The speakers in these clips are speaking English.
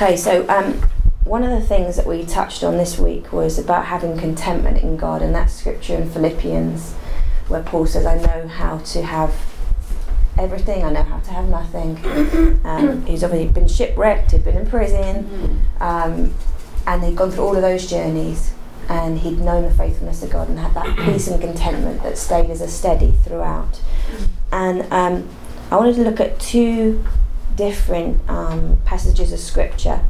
Okay, so um, one of the things that we touched on this week was about having contentment in God, and that scripture in Philippians where Paul says, I know how to have everything, I know how to have nothing. Um, he's obviously been shipwrecked, he'd been in prison, um, and he'd gone through all of those journeys, and he'd known the faithfulness of God and had that peace and contentment that stayed as a steady throughout. And um, I wanted to look at two different um, passages of scripture.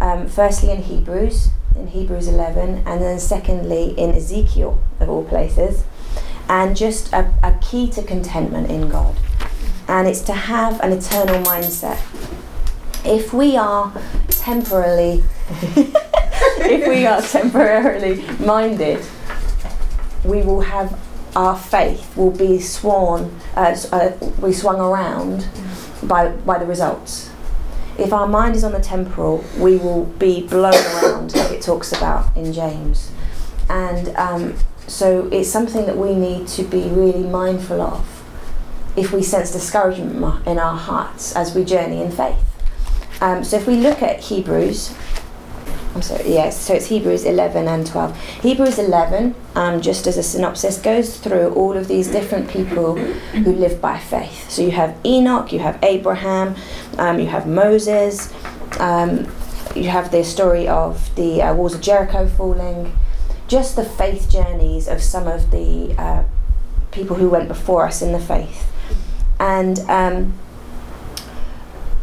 Um, firstly, in Hebrews, in Hebrews 11, and then secondly, in Ezekiel, of all places, and just a, a key to contentment in God. And it's to have an eternal mindset. If we are temporarily, if we are temporarily minded, we will have our faith will be sworn, uh, uh, be swung around by, by the results. If our mind is on the temporal, we will be blown around, like it talks about in James. And um, so it's something that we need to be really mindful of if we sense discouragement in our hearts as we journey in faith. Um, so if we look at Hebrews I'm sorry, yes, so it's Hebrews 11 and 12. Hebrews 11, um, just as a synopsis, goes through all of these different people who live by faith. So you have Enoch, you have Abraham, um, you have Moses, um, you have the story of the uh, walls of Jericho falling, just the faith journeys of some of the uh, people who went before us in the faith. And um,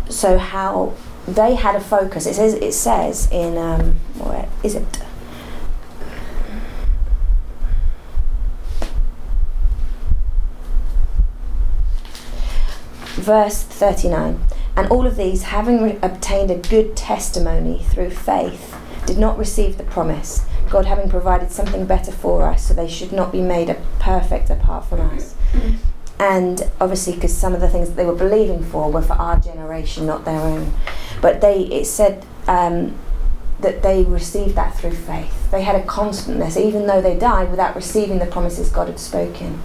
so how they had a focus. It says it says in um, where is it? Verse 39. And all of these, having re- obtained a good testimony through faith, did not receive the promise, God having provided something better for us, so they should not be made perfect apart from us and obviously because some of the things that they were believing for were for our generation, not their own. But they, it said um, that they received that through faith. They had a constantness, even though they died without receiving the promises God had spoken.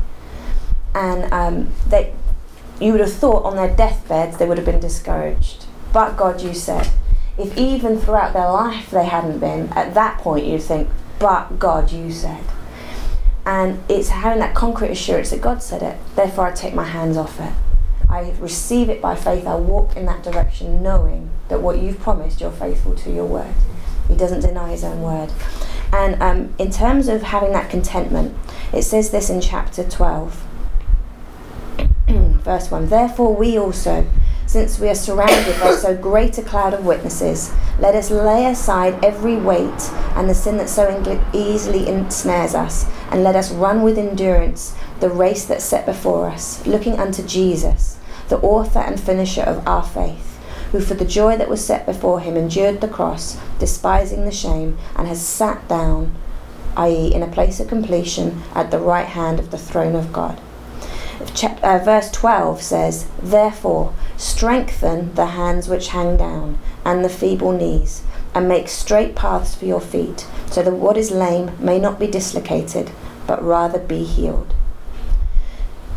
And um, they, you would have thought on their deathbeds they would have been discouraged. But God, you said, if even throughout their life they hadn't been, at that point you'd think, but God, you said. And it's having that concrete assurance that God said it, therefore I take my hands off it. I receive it by faith. I walk in that direction knowing that what you've promised, you're faithful to your word. He doesn't deny his own word. And um, in terms of having that contentment, it says this in chapter 12, verse 1 Therefore, we also since we are surrounded by so great a cloud of witnesses, let us lay aside every weight and the sin that so easily ensnares us, and let us run with endurance the race that's set before us, looking unto Jesus, the author and finisher of our faith, who for the joy that was set before him endured the cross, despising the shame, and has sat down, i.e., in a place of completion, at the right hand of the throne of God. Uh, verse 12 says, Therefore, strengthen the hands which hang down, and the feeble knees, and make straight paths for your feet, so that what is lame may not be dislocated, but rather be healed.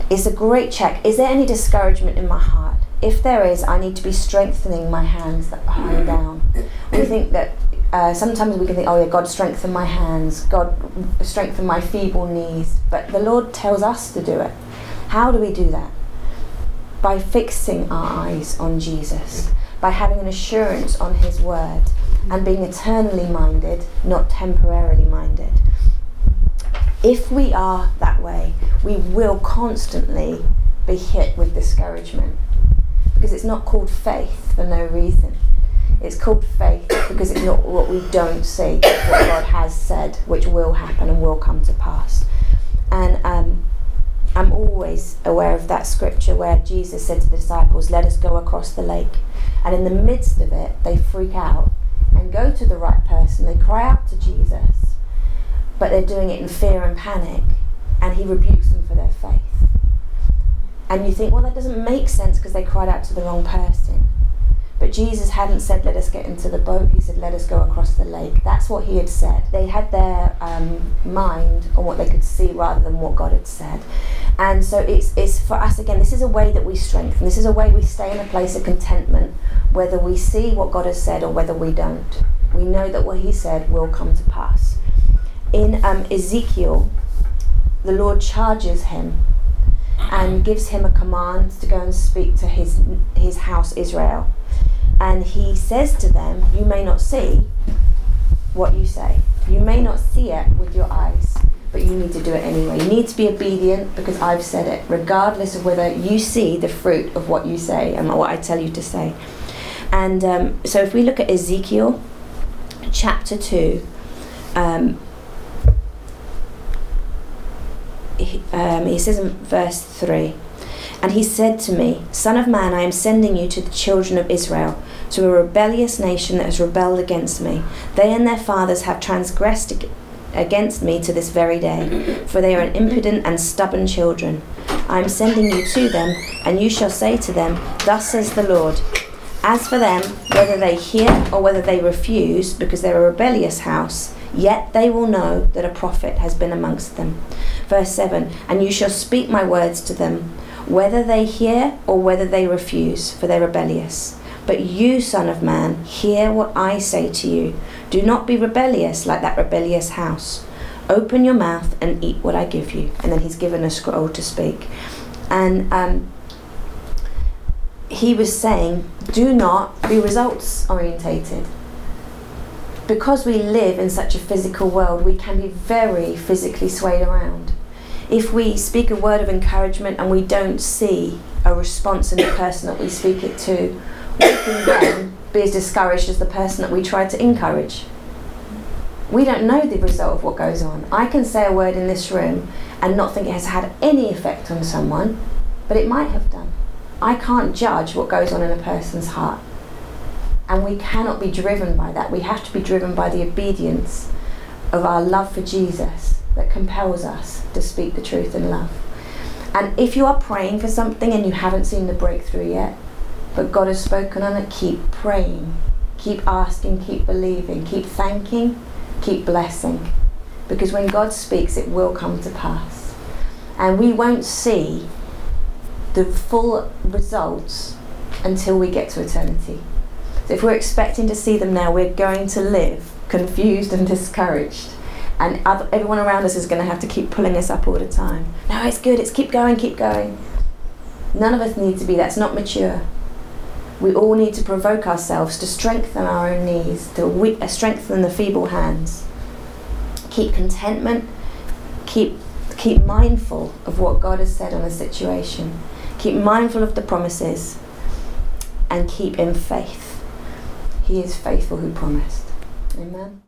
It's a great check. Is there any discouragement in my heart? If there is, I need to be strengthening my hands that hang down. We think that uh, sometimes we can think, oh yeah, God strengthen my hands, God strengthen my feeble knees, but the Lord tells us to do it. How do we do that? By fixing our eyes on Jesus, by having an assurance on His word, and being eternally minded, not temporarily minded. If we are that way, we will constantly be hit with discouragement because it's not called faith for no reason. It's called faith because it's not what we don't see, what God has said, which will happen and will come to pass. And um, I'm always aware of that scripture where Jesus said to the disciples, Let us go across the lake. And in the midst of it, they freak out and go to the right person. They cry out to Jesus, but they're doing it in fear and panic. And he rebukes them for their faith. And you think, well, that doesn't make sense because they cried out to the wrong person. But Jesus hadn't said, let us get into the boat. He said, let us go across the lake. That's what he had said. They had their um, mind on what they could see rather than what God had said. And so it's, it's for us, again, this is a way that we strengthen. This is a way we stay in a place of contentment, whether we see what God has said or whether we don't. We know that what he said will come to pass. In um, Ezekiel, the Lord charges him and gives him a command to go and speak to his, his house Israel and he says to them, You may not see what you say. You may not see it with your eyes, but you need to do it anyway. You need to be obedient because I've said it, regardless of whether you see the fruit of what you say and what I tell you to say. And um, so if we look at Ezekiel chapter 2, um, he, um, he says in verse 3 and he said to me, Son of man, I am sending you to the children of Israel, to a rebellious nation that has rebelled against me. They and their fathers have transgressed against me to this very day, for they are an impudent and stubborn children. I am sending you to them, and you shall say to them, Thus says the Lord. As for them, whether they hear or whether they refuse, because they're a rebellious house, yet they will know that a prophet has been amongst them. Verse 7 And you shall speak my words to them whether they hear or whether they refuse, for they're rebellious. But you, Son of Man, hear what I say to you. Do not be rebellious like that rebellious house. Open your mouth and eat what I give you. And then he's given a scroll to speak. And um, he was saying, do not be results orientated. Because we live in such a physical world, we can be very physically swayed around if we speak a word of encouragement and we don't see a response in the person that we speak it to, we can then be as discouraged as the person that we tried to encourage. We don't know the result of what goes on. I can say a word in this room and not think it has had any effect on someone, but it might have done. I can't judge what goes on in a person's heart. And we cannot be driven by that. We have to be driven by the obedience of our love for Jesus that compels us to speak the truth in love. And if you are praying for something and you haven't seen the breakthrough yet, but God has spoken on it, keep praying, keep asking, keep believing, keep thanking, keep blessing. Because when God speaks, it will come to pass. And we won't see the full results until we get to eternity. So if we're expecting to see them now, we're going to live confused and discouraged and other, everyone around us is going to have to keep pulling us up all the time. No, it's good. It's keep going, keep going. None of us need to be. That's not mature. We all need to provoke ourselves to strengthen our own knees, to we- uh, strengthen the feeble hands. Keep contentment. Keep keep mindful of what God has said on a situation. Keep mindful of the promises, and keep in faith. He is faithful who promised. Amen.